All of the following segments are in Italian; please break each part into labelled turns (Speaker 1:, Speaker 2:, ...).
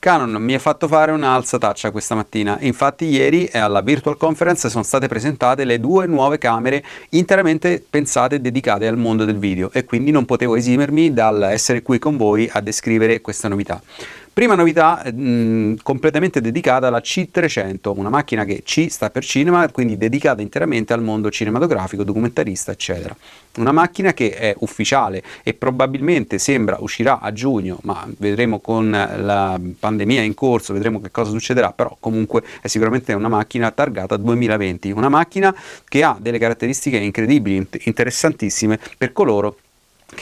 Speaker 1: Canon mi ha fatto fare una alzataccia questa mattina, infatti ieri alla Virtual Conference sono state presentate le due nuove camere interamente pensate e dedicate al mondo del video e quindi non potevo esimermi dal essere qui con voi a descrivere questa novità. Prima novità mh, mm, completamente dedicata alla C300, una macchina che C sta per cinema, quindi dedicata interamente al mondo cinematografico, documentarista, eccetera. Una macchina che è ufficiale e probabilmente sembra uscirà a giugno, ma vedremo con la pandemia in corso, vedremo che cosa succederà, però comunque è sicuramente una macchina targata 2020, una macchina che ha delle caratteristiche incredibili, interessantissime per coloro che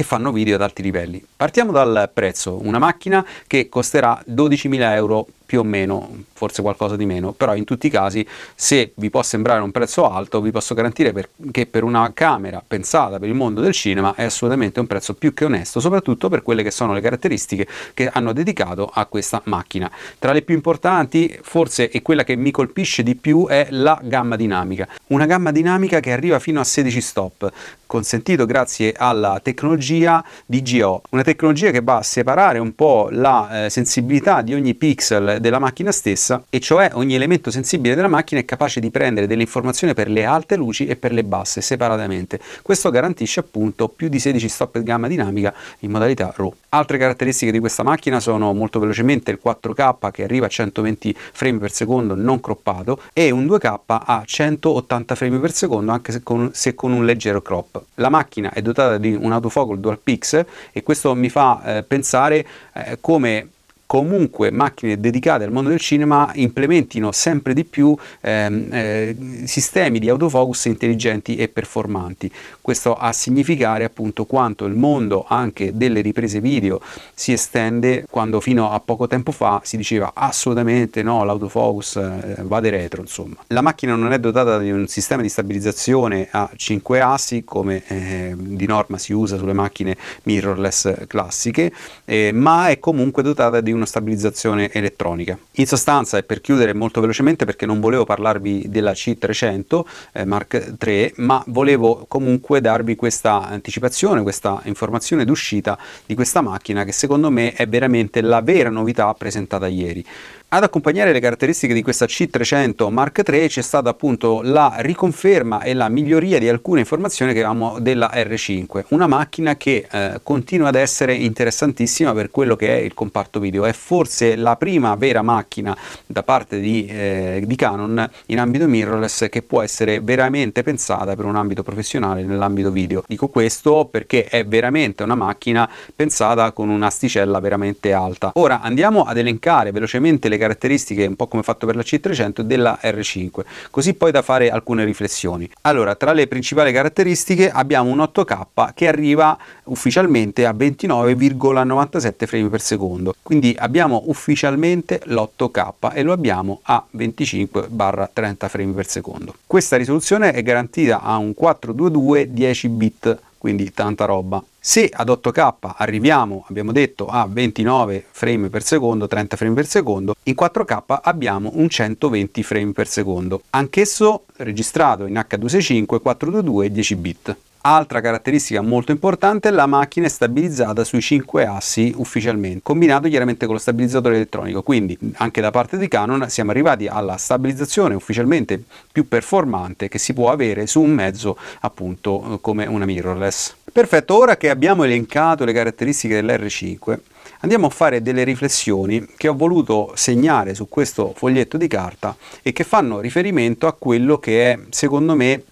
Speaker 1: fanno video ad alti livelli. Partiamo dal prezzo, una macchina che costerà 12.000 euro più o meno, forse qualcosa di meno, però in tutti i casi se vi può sembrare un prezzo alto vi posso garantire per, che per una camera pensata per il mondo del cinema è assolutamente un prezzo più che onesto, soprattutto per quelle che sono le caratteristiche che hanno dedicato a questa macchina. Tra le più importanti forse e quella che mi colpisce di più è la gamma dinamica, una gamma dinamica che arriva fino a 16 stop, consentito grazie alla tecnologia DGO, una tecnologia che va a separare un po' la eh, sensibilità di ogni pixel della macchina stessa e cioè ogni elemento sensibile della macchina è capace di prendere delle informazioni per le alte luci e per le basse separatamente. Questo garantisce appunto più di 16 stop di gamma dinamica in modalità RAW. Altre caratteristiche di questa macchina sono molto velocemente il 4K che arriva a 120 frame per secondo non croppato e un 2K a 180 frame per secondo anche se con, se con un leggero crop. La macchina è dotata di un autofocus dual pix e questo mi fa eh, pensare eh, come comunque macchine dedicate al mondo del cinema implementino sempre di più ehm, eh, sistemi di autofocus intelligenti e performanti. Questo a significare appunto quanto il mondo anche delle riprese video si estende quando fino a poco tempo fa si diceva assolutamente no, l'autofocus eh, vade retro insomma. La macchina non è dotata di un sistema di stabilizzazione a 5 assi come eh, di norma si usa sulle macchine mirrorless classiche, eh, ma è comunque dotata di un una stabilizzazione elettronica. In sostanza, e per chiudere molto velocemente perché non volevo parlarvi della C300 eh, Mark III, ma volevo comunque darvi questa anticipazione, questa informazione d'uscita di questa macchina che secondo me è veramente la vera novità presentata ieri. Ad accompagnare le caratteristiche di questa C300 Mark III c'è stata appunto la riconferma e la miglioria di alcune informazioni che avevamo della R5, una macchina che eh, continua ad essere interessantissima per quello che è il comparto video, è forse la prima vera macchina da parte di, eh, di Canon in ambito mirrorless che può essere veramente pensata per un ambito professionale nell'ambito video. Dico questo perché è veramente una macchina pensata con un'asticella veramente alta. Ora andiamo ad elencare velocemente le caratteristiche, un po' come fatto per la C300, della R5, così poi da fare alcune riflessioni. Allora, tra le principali caratteristiche abbiamo un 8K che arriva ufficialmente a 29,97 frame per secondo, quindi abbiamo ufficialmente l'8K e lo abbiamo a 25-30 frame per secondo. Questa risoluzione è garantita a un 422 10 bit quindi tanta roba. Se ad 8K arriviamo, abbiamo detto, a 29 frame per secondo, 30 frame per secondo, in 4K abbiamo un 120 frame per secondo, anch'esso registrato in H265, 422 e 10 bit. Altra caratteristica molto importante, la macchina è stabilizzata sui 5 assi ufficialmente, combinato chiaramente con lo stabilizzatore elettronico, quindi anche da parte di Canon siamo arrivati alla stabilizzazione ufficialmente più performante che si può avere su un mezzo appunto come una mirrorless. Perfetto, ora che abbiamo elencato le caratteristiche dell'R5, andiamo a fare delle riflessioni che ho voluto segnare su questo foglietto di carta e che fanno riferimento a quello che è secondo me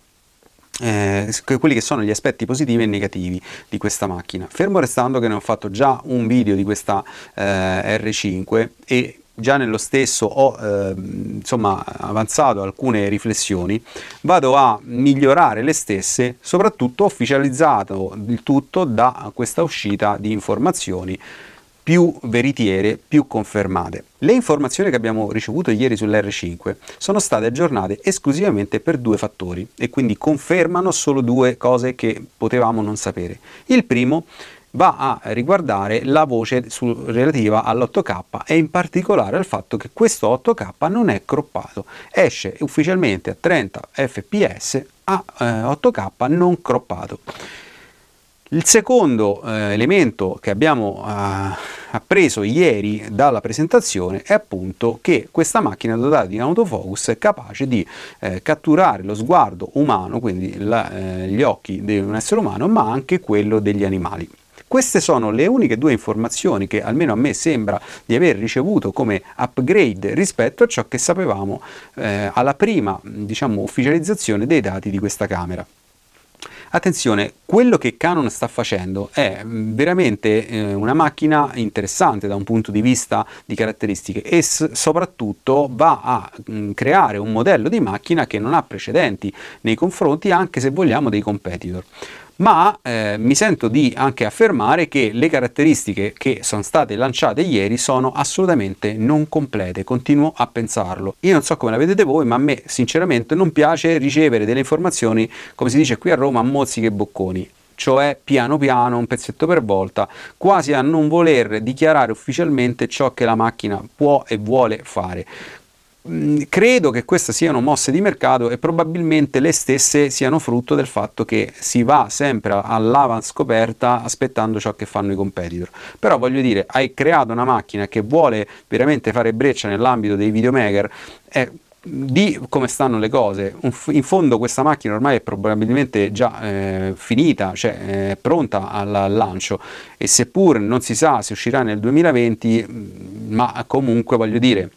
Speaker 1: eh, quelli che sono gli aspetti positivi e negativi di questa macchina. Fermo restando che ne ho fatto già un video di questa eh, R5 e già nello stesso ho eh, insomma avanzato alcune riflessioni vado a migliorare le stesse soprattutto ufficializzato il tutto da questa uscita di informazioni più veritiere, più confermate. Le informazioni che abbiamo ricevuto ieri sull'R5 sono state aggiornate esclusivamente per due fattori e quindi confermano solo due cose che potevamo non sapere. Il primo va a riguardare la voce su, relativa all'8K e in particolare al fatto che questo 8K non è croppato, esce ufficialmente a 30 fps a eh, 8K non croppato. Il secondo eh, elemento che abbiamo eh, appreso ieri dalla presentazione è appunto che questa macchina è dotata di autofocus capace di eh, catturare lo sguardo umano, quindi la, eh, gli occhi di un essere umano, ma anche quello degli animali. Queste sono le uniche due informazioni che almeno a me sembra di aver ricevuto come upgrade rispetto a ciò che sapevamo eh, alla prima diciamo, ufficializzazione dei dati di questa camera. Attenzione, quello che Canon sta facendo è mm, veramente eh, una macchina interessante da un punto di vista di caratteristiche e s- soprattutto va a mh, mm, creare un modello di macchina che non ha precedenti nei confronti anche se vogliamo dei competitor ma eh, mi sento di anche affermare che le caratteristiche che sono state lanciate ieri sono assolutamente non complete, continuo a pensarlo. Io non so come la vedete voi, ma a me sinceramente non piace ricevere delle informazioni, come si dice qui a Roma, a mozziche e bocconi cioè piano piano, un pezzetto per volta, quasi a non voler dichiarare ufficialmente ciò che la macchina può e vuole fare. Mm, credo che queste siano mosse di mercato e probabilmente le stesse siano frutto del fatto che si va sempre all'avanscoperta aspettando ciò che fanno i competitor. Però voglio dire, hai creato una macchina che vuole veramente fare breccia nell'ambito dei videomaker, eh, di come stanno le cose. In fondo questa macchina ormai è probabilmente già eh, finita, cioè è pronta al lancio e seppur non si sa se uscirà nel 2020, mm, ma comunque voglio dire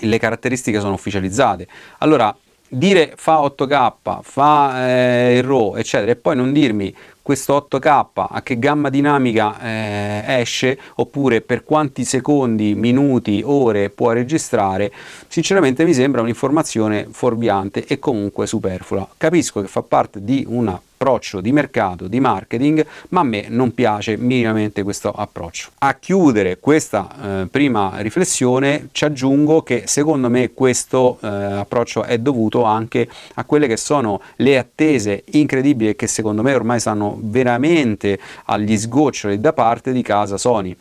Speaker 1: le caratteristiche sono ufficializzate. Allora, dire fa 8K, fa eh, il RAW, eccetera, e poi non dirmi questo 8K a che gamma dinamica eh, esce oppure per quanti secondi, minuti, ore può registrare, sinceramente mi sembra un'informazione fuorviante e comunque superflua. Capisco che fa parte di una approccio di mercato, di marketing, ma a me non piace minimamente questo approccio. A chiudere questa eh, prima riflessione ci aggiungo che secondo me questo eh, approccio è dovuto anche a quelle che sono le attese incredibili che secondo me ormai stanno veramente agli sgoccioli da parte di casa Sony.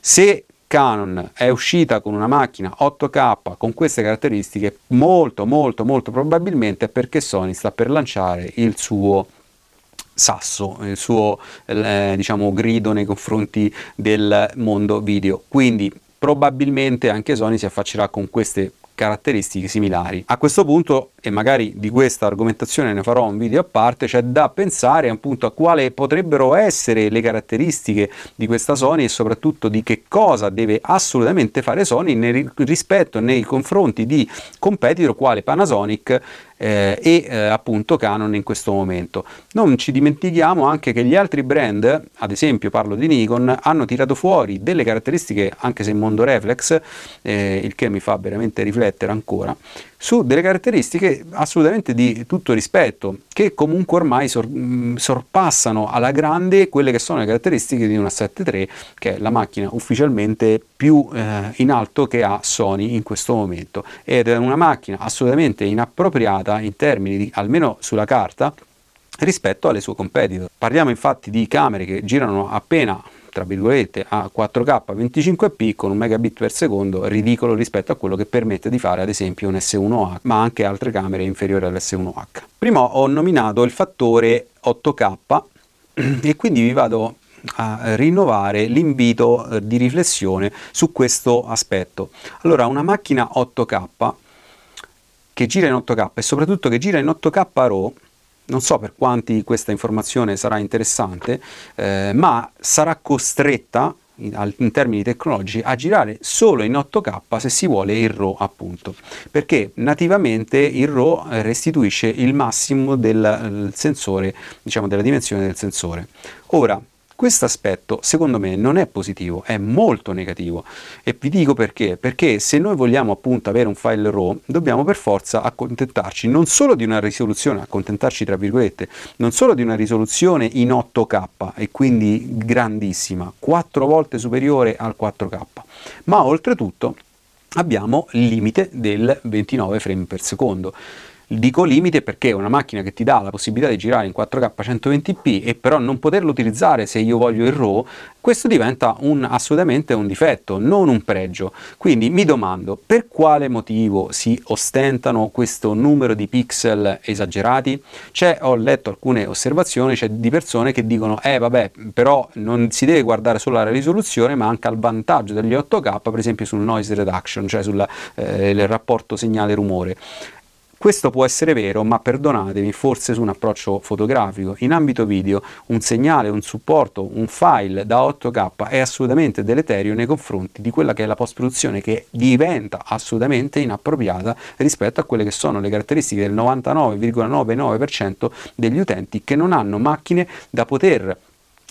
Speaker 1: Se Canon è uscita con una macchina 8K con queste caratteristiche, molto molto molto probabilmente perché Sony sta per lanciare il suo sasso, il suo eh, diciamo, grido nei confronti del mondo video. Quindi probabilmente anche Sony si affaccerà con queste caratteristiche similari. A questo punto, e magari di questa argomentazione ne farò un video a parte, c'è da pensare appunto a quale potrebbero essere le caratteristiche di questa Sony e soprattutto di che cosa deve assolutamente fare Sony nel rispetto nei confronti di competitor quale Panasonic eh, e eh, appunto Canon in questo momento. Non ci dimentichiamo anche che gli altri brand, ad esempio parlo di Nikon, hanno tirato fuori delle caratteristiche, anche se in mondo reflex, eh, il che mi fa veramente riflettere ancora, su delle caratteristiche assolutamente di tutto rispetto, che comunque ormai sor- mm, sorpassano alla grande quelle che sono le caratteristiche di una 7.3, che è la macchina ufficialmente più eh, in alto che ha Sony in questo momento. Ed è una macchina assolutamente inappropriata in termini di, almeno sulla carta, rispetto alle sue competitor. Parliamo infatti di camere che girano appena tra virgolette a 4K 25p con un megabit per secondo ridicolo rispetto a quello che permette di fare ad esempio un S1H ma anche altre camere inferiori all'S1H. Prima ho nominato il fattore 8K e quindi vi vado a rinnovare l'invito eh, di riflessione su questo aspetto. Allora, una macchina 8K che gira in 8K e soprattutto che gira in 8K RAW non so per quanti questa informazione sarà interessante, eh, ma sarà costretta in, in, termini tecnologici a girare solo in 8K se si vuole il RAW appunto. Perché nativamente il RAW restituisce il massimo del sensore diciamo della dimensione del sensore. Ora Questo aspetto secondo me non è positivo, è molto negativo e vi dico perché, perché se noi vogliamo appunto avere un file RAW dobbiamo per forza accontentarci non solo di una risoluzione, accontentarci tra virgolette, non solo di una risoluzione in 8K e quindi grandissima, 4 volte superiore al 4K, ma oltretutto abbiamo il limite del 29 frame per secondo. Dico limite perché è una macchina che ti dà la possibilità di girare in 4K 120p e però non poterlo utilizzare se io voglio il RAW, questo diventa un, assolutamente un difetto, non un pregio. Quindi mi domando per quale motivo si ostentano questo numero di pixel esagerati? C'è, ho letto alcune osservazioni c'è di persone che dicono eh vabbè però non si deve guardare solo alla risoluzione ma anche al vantaggio degli 8K per esempio sul noise reduction, cioè sul eh, rapporto segnale-rumore. Questo può essere vero, ma perdonatemi, forse su un approccio fotografico. In ambito video un segnale, un supporto, un file da 8K è assolutamente deleterio nei confronti di quella che è la post-produzione che diventa assolutamente inappropriata rispetto a quelle che sono le caratteristiche del 99,99% degli utenti che non hanno macchine da poter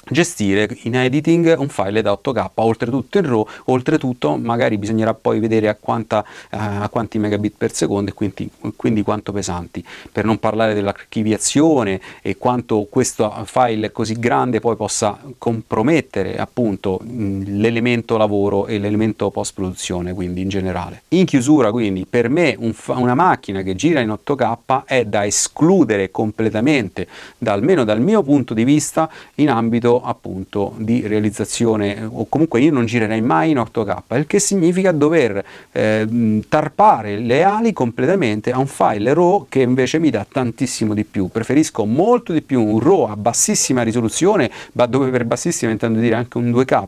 Speaker 1: gestire in editing un file da 8k oltretutto in RAW oltretutto magari bisognerà poi vedere a, quanta, uh, a quanti megabit per secondo e quindi, quindi, quanto pesanti. Per non parlare dell'archiviazione e quanto questo file così grande poi possa compromettere appunto l'elemento lavoro e l'elemento post produzione quindi in generale. In chiusura quindi per me un una macchina che gira in 8k è da escludere completamente da, almeno dal mio punto di vista in ambito appunto di realizzazione o comunque io non girerei mai in 8K, il che significa dover eh, tarpare le ali completamente a un file RAW che invece mi dà tantissimo di più. Preferisco molto di più un RAW a bassissima risoluzione, ma dove per bassissima intendo dire anche un 2K,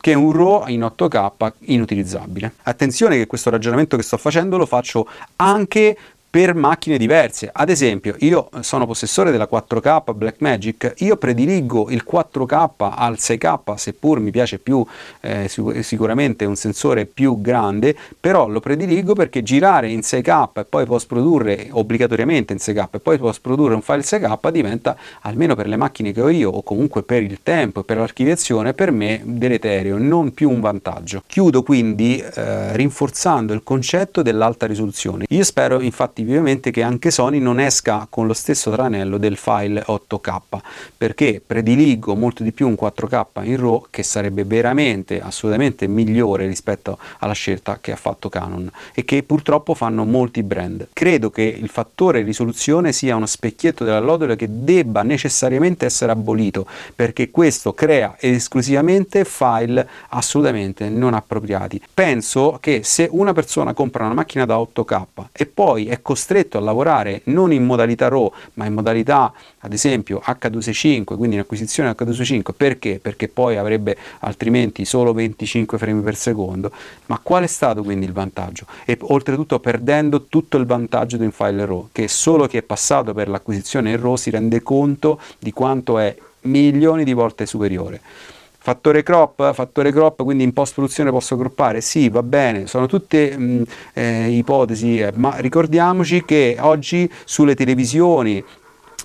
Speaker 1: che un RAW in 8K inutilizzabile. Attenzione che questo ragionamento che sto facendo lo faccio anche per macchine diverse. Ad esempio, io sono possessore della 4K Blackmagic, io prediligo il 4K al 6K, seppur mi piace più eh, sicuramente un sensore più grande, però lo prediligo perché girare in 6K e poi post produrre obbligatoriamente in 6K e poi post produrre un file 6K diventa, almeno per le macchine che ho io o comunque per il tempo e per l'archiviazione, per me deleterio, non più un vantaggio. Chiudo quindi eh, rinforzando il concetto dell'alta risoluzione. Io spero infatti vivamente che anche Sony non esca con lo stesso tranello del file 8K perché prediligo molto di più un 4K in RAW che sarebbe veramente assolutamente migliore rispetto alla scelta che ha fatto Canon e che purtroppo fanno molti brand. Credo che il fattore risoluzione sia uno specchietto della lodole che debba necessariamente essere abolito perché questo crea esclusivamente file assolutamente non appropriati. Penso che se una persona compra una macchina da 8K e poi è costretto a lavorare non in modalità RAW ma in modalità ad esempio H265 quindi in acquisizione H265 perché? Perché poi avrebbe altrimenti solo 25 frame per secondo ma qual è stato quindi il vantaggio? E oltretutto perdendo tutto il vantaggio di un file RAW che solo chi è passato per l'acquisizione in RAW si rende conto di quanto è milioni di volte superiore. Fattore crop, fattore crop, quindi in post produzione posso croppare? Sì, va bene, sono tutte mh, eh, ipotesi, eh, ma ricordiamoci che oggi sulle televisioni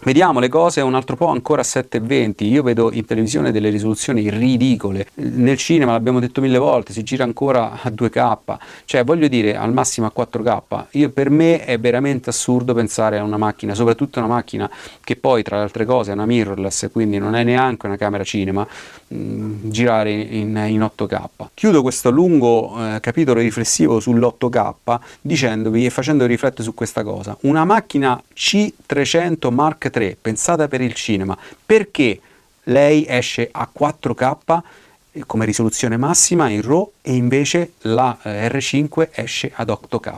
Speaker 1: Vediamo le cose un altro po' ancora a 720, io vedo in televisione delle risoluzioni ridicole, nel cinema l'abbiamo detto mille volte, si gira ancora a 2K, cioè voglio dire al massimo a 4K, io, per me è veramente assurdo pensare a una macchina, soprattutto una macchina che poi tra le altre cose è una mirrorless, quindi non è neanche una camera cinema, mm, girare in, in, 8K. Chiudo questo lungo eh, capitolo riflessivo sull'8K dicendovi e facendovi riflettere su questa cosa, una macchina C300 Mark 3 pensata per il cinema, perché lei esce a 4K come risoluzione massima in RAW e invece la eh, R5 esce ad 8K.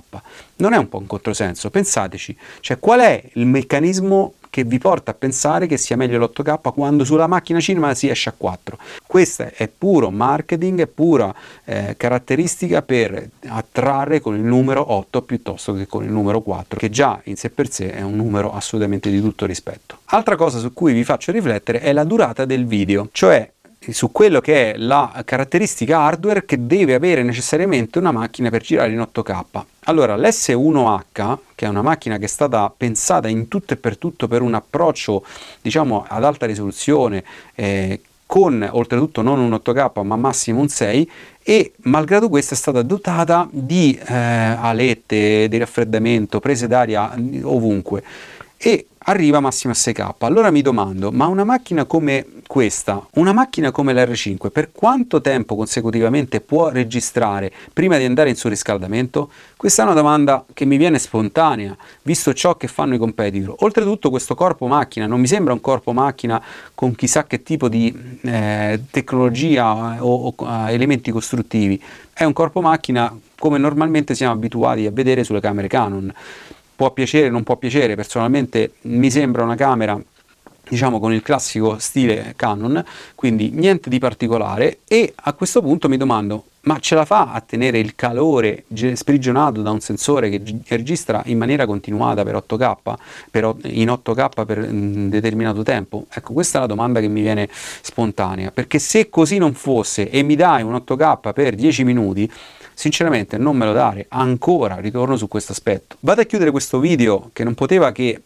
Speaker 1: Non è un po' un controsenso, pensateci, cioè qual è il meccanismo che vi porta a pensare che sia meglio l'8K quando sulla macchina cinema si esce a 4. Questo è puro marketing, è pura eh, caratteristica per attrarre con il numero 8 piuttosto che con il numero 4, che già in sé per sé è un numero assolutamente di tutto rispetto. Altra cosa su cui vi faccio riflettere è la durata del video, cioè su quello che è la caratteristica hardware che deve avere necessariamente una macchina per girare in 8K. Allora, l'S1H, che è una macchina che è stata pensata in tutto e per tutto per un approccio, diciamo, ad alta risoluzione, eh, con oltretutto non un 8K ma massimo un 6 e malgrado questo è stata dotata di eh, alette di raffreddamento, prese d'aria ovunque e arriva massimo a 6K. Allora mi domando, ma una macchina come questa, una macchina come l'R5, per quanto tempo consecutivamente può registrare prima di andare in surriscaldamento? Questa è una domanda che mi viene spontanea, visto ciò che fanno i competitor. Oltretutto questo corpo macchina non mi sembra un corpo macchina con chissà che tipo di eh, tecnologia o, o uh, elementi costruttivi, è un corpo macchina come normalmente siamo abituati a vedere sulle camere Canon può piacere, non può piacere, personalmente mi sembra una camera diciamo con il classico stile Canon, quindi niente di particolare. E a questo punto mi domando ma ce la fa a tenere il calore sprigionato da un sensore che registra in maniera continuata per 8K, per, in 8K per un determinato tempo? Ecco, questa è la domanda che mi viene spontanea, perché se così non fosse e mi dai un 8K per 10 minuti, sinceramente non me lo dare, ancora ritorno su questo aspetto. Vado a chiudere questo video che non poteva che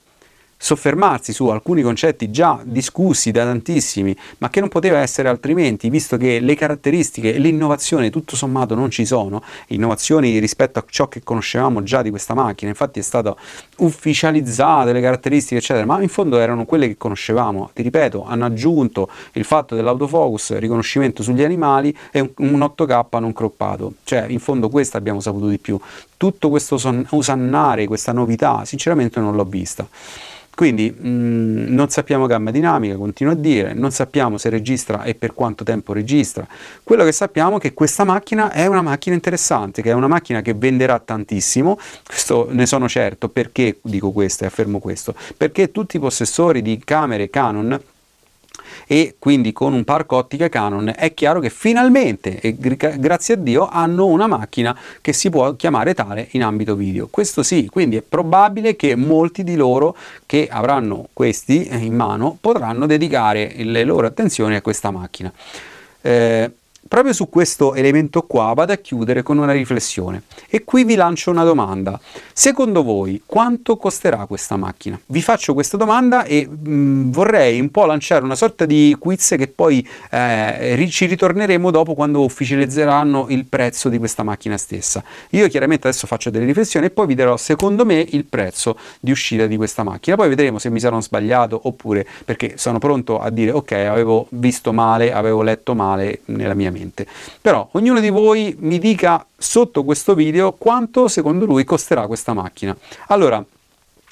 Speaker 1: soffermarsi su alcuni concetti già discussi da tantissimi, ma che non poteva essere altrimenti, visto che le caratteristiche e l'innovazione tutto sommato non ci sono, innovazioni rispetto a ciò che conoscevamo già di questa macchina, infatti è stato ufficializzate le caratteristiche eccetera, ma in fondo erano quelle che conoscevamo, ti ripeto, hanno aggiunto il fatto dell'autofocus, riconoscimento sugli animali e un, un 8K non croppato, cioè in fondo questo abbiamo saputo di più, tutto questo usannare, questa novità, sinceramente non l'ho vista. Quindi mh, mm, non sappiamo gamma dinamica, continuo a dire, non sappiamo se registra e per quanto tempo registra. Quello che sappiamo è che questa macchina è una macchina interessante, che è una macchina che venderà tantissimo, questo ne sono certo, perché dico questo e affermo questo? Perché tutti i possessori di camere Canon e quindi con un parco ottica Canon è chiaro che finalmente, e grazie a Dio, hanno una macchina che si può chiamare tale in ambito video. Questo sì, quindi è probabile che molti di loro che avranno questi in mano potranno dedicare le loro attenzioni a questa macchina. Eh, Proprio su questo elemento qua vado a chiudere con una riflessione e qui vi lancio una domanda. Secondo voi quanto costerà questa macchina? Vi faccio questa domanda e mh, mm, vorrei un po' lanciare una sorta di quiz che poi eh, ci ritorneremo dopo quando ufficializzeranno il prezzo di questa macchina stessa. Io chiaramente adesso faccio delle riflessioni e poi vi darò secondo me il prezzo di uscita di questa macchina. Poi vedremo se mi sarò sbagliato oppure perché sono pronto a dire ok avevo visto male, avevo letto male nella mia mente. Però ognuno di voi mi dica sotto questo video quanto secondo lui costerà questa macchina. Allora,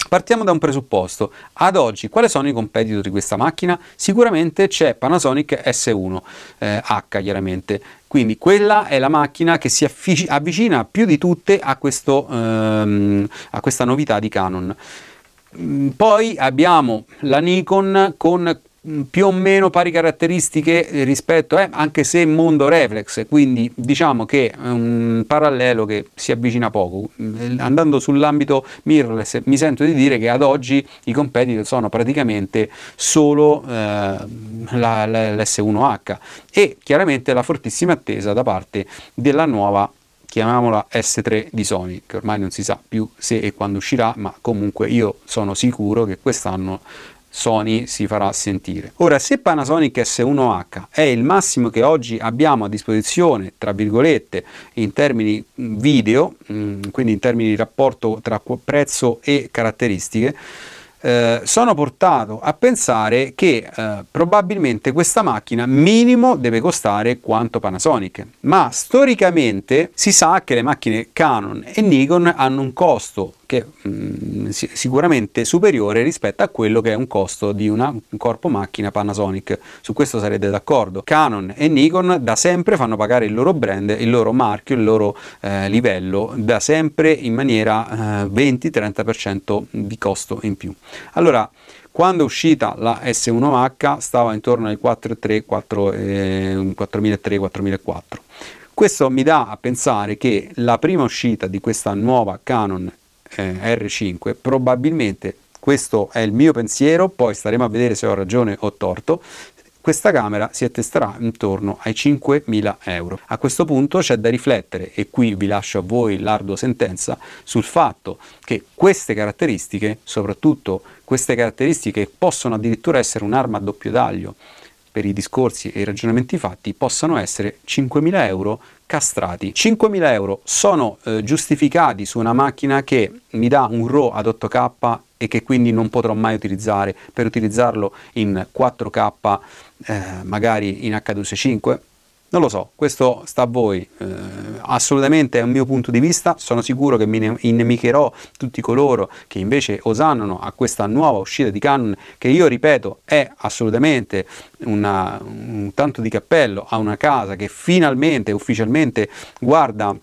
Speaker 1: Partiamo da un presupposto. Ad oggi, quali sono i competitor di questa macchina? Sicuramente c'è Panasonic S1 eh, H, chiaramente. Quindi quella è la macchina che si avvicina più di tutte a, questo, ehm, a questa novità di Canon. Mm, poi abbiamo la Nikon con più o meno pari caratteristiche rispetto, eh, anche se mondo reflex, quindi diciamo che è un parallelo che si avvicina poco. Mm, andando sull'ambito mirrorless mi sento di dire che ad oggi i competitor sono praticamente solo eh, la, la, l'S1H e chiaramente la fortissima attesa da parte della nuova chiamiamola S3 di Sony, che ormai non si sa più se e quando uscirà, ma comunque io sono sicuro che quest'anno Sony si farà sentire. Ora, se Panasonic S1H è il massimo che oggi abbiamo a disposizione, tra virgolette, in termini video, quindi in termini di rapporto tra prezzo e caratteristiche, eh, sono portato a pensare che eh, probabilmente questa macchina minimo deve costare quanto Panasonic, ma storicamente si sa che le macchine Canon e Nikon hanno un costo che mh, mm, sicuramente superiore rispetto a quello che è un costo di una, un corpo macchina Panasonic. Su questo sarete d'accordo. Canon e Nikon da sempre fanno pagare il loro brand, il loro marchio, il loro eh, livello da sempre in maniera eh, 20-30% di costo in più. Allora, quando è uscita la S1H stava intorno ai 4.3, eh, 4.003-4.004. Questo mi dà a pensare che la prima uscita di questa nuova Canon eh, R5, probabilmente questo è il mio pensiero, poi staremo a vedere se ho ragione o torto, questa camera si attesterà intorno ai 5.000 euro. A questo punto c'è da riflettere, e qui vi lascio a voi l'ardua sentenza, sul fatto che queste caratteristiche, soprattutto queste caratteristiche, possono addirittura essere un'arma a doppio taglio, per i discorsi e i ragionamenti fatti, possano essere 5.000 euro castrati. 5.000 euro sono eh, giustificati su una macchina che mi dà un RAW ad 8K e che quindi non potrò mai utilizzare per utilizzarlo in 4K, eh, magari in H265? Non lo so, questo sta a voi, eh, assolutamente è un mio punto di vista, sono sicuro che mi innemicherò tutti coloro che invece osannano a questa nuova uscita di Canon che io ripeto è assolutamente una, un tanto di cappello a una casa che finalmente, ufficialmente guarda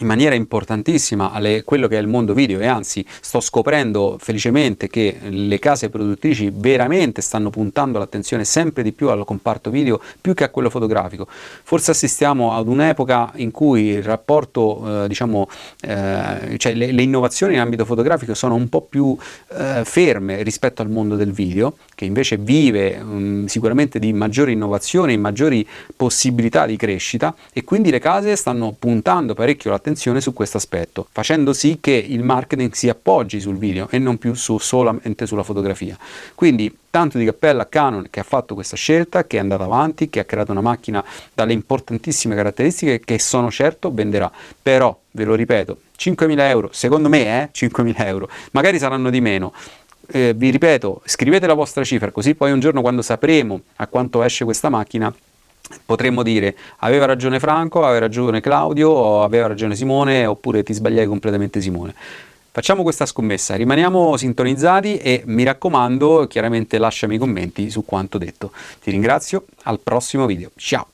Speaker 1: in maniera importantissima alle, quello che è il mondo video e anzi sto scoprendo felicemente che le case produttrici veramente stanno puntando l'attenzione sempre di più al comparto video più che a quello fotografico. Forse assistiamo ad un'epoca in cui il rapporto, eh, diciamo, eh, cioè le, le, innovazioni in ambito fotografico sono un po' più eh, ferme rispetto al mondo del video, che invece vive um, sicuramente di maggiori innovazioni, maggiori possibilità di crescita e quindi le case stanno puntando parecchio l'attenzione attenzione su questo aspetto, facendo sì che il marketing si appoggi sul video e non più su, solamente sulla fotografia. Quindi tanto di cappello a Canon che ha fatto questa scelta, che è andata avanti, che ha creato una macchina dalle importantissime caratteristiche che sono certo venderà. Però, ve lo ripeto, 5.000 euro, secondo me eh, 5.000 euro, magari saranno di meno. Eh, vi ripeto, scrivete la vostra cifra così poi un giorno quando sapremo a quanto esce questa macchina potremmo dire aveva ragione Franco, aveva ragione Claudio, aveva ragione Simone, oppure ti sbagliai completamente Simone. Facciamo questa scommessa, rimaniamo sintonizzati e mi raccomando, chiaramente lasciami i commenti su quanto detto. Ti ringrazio, al prossimo video, ciao!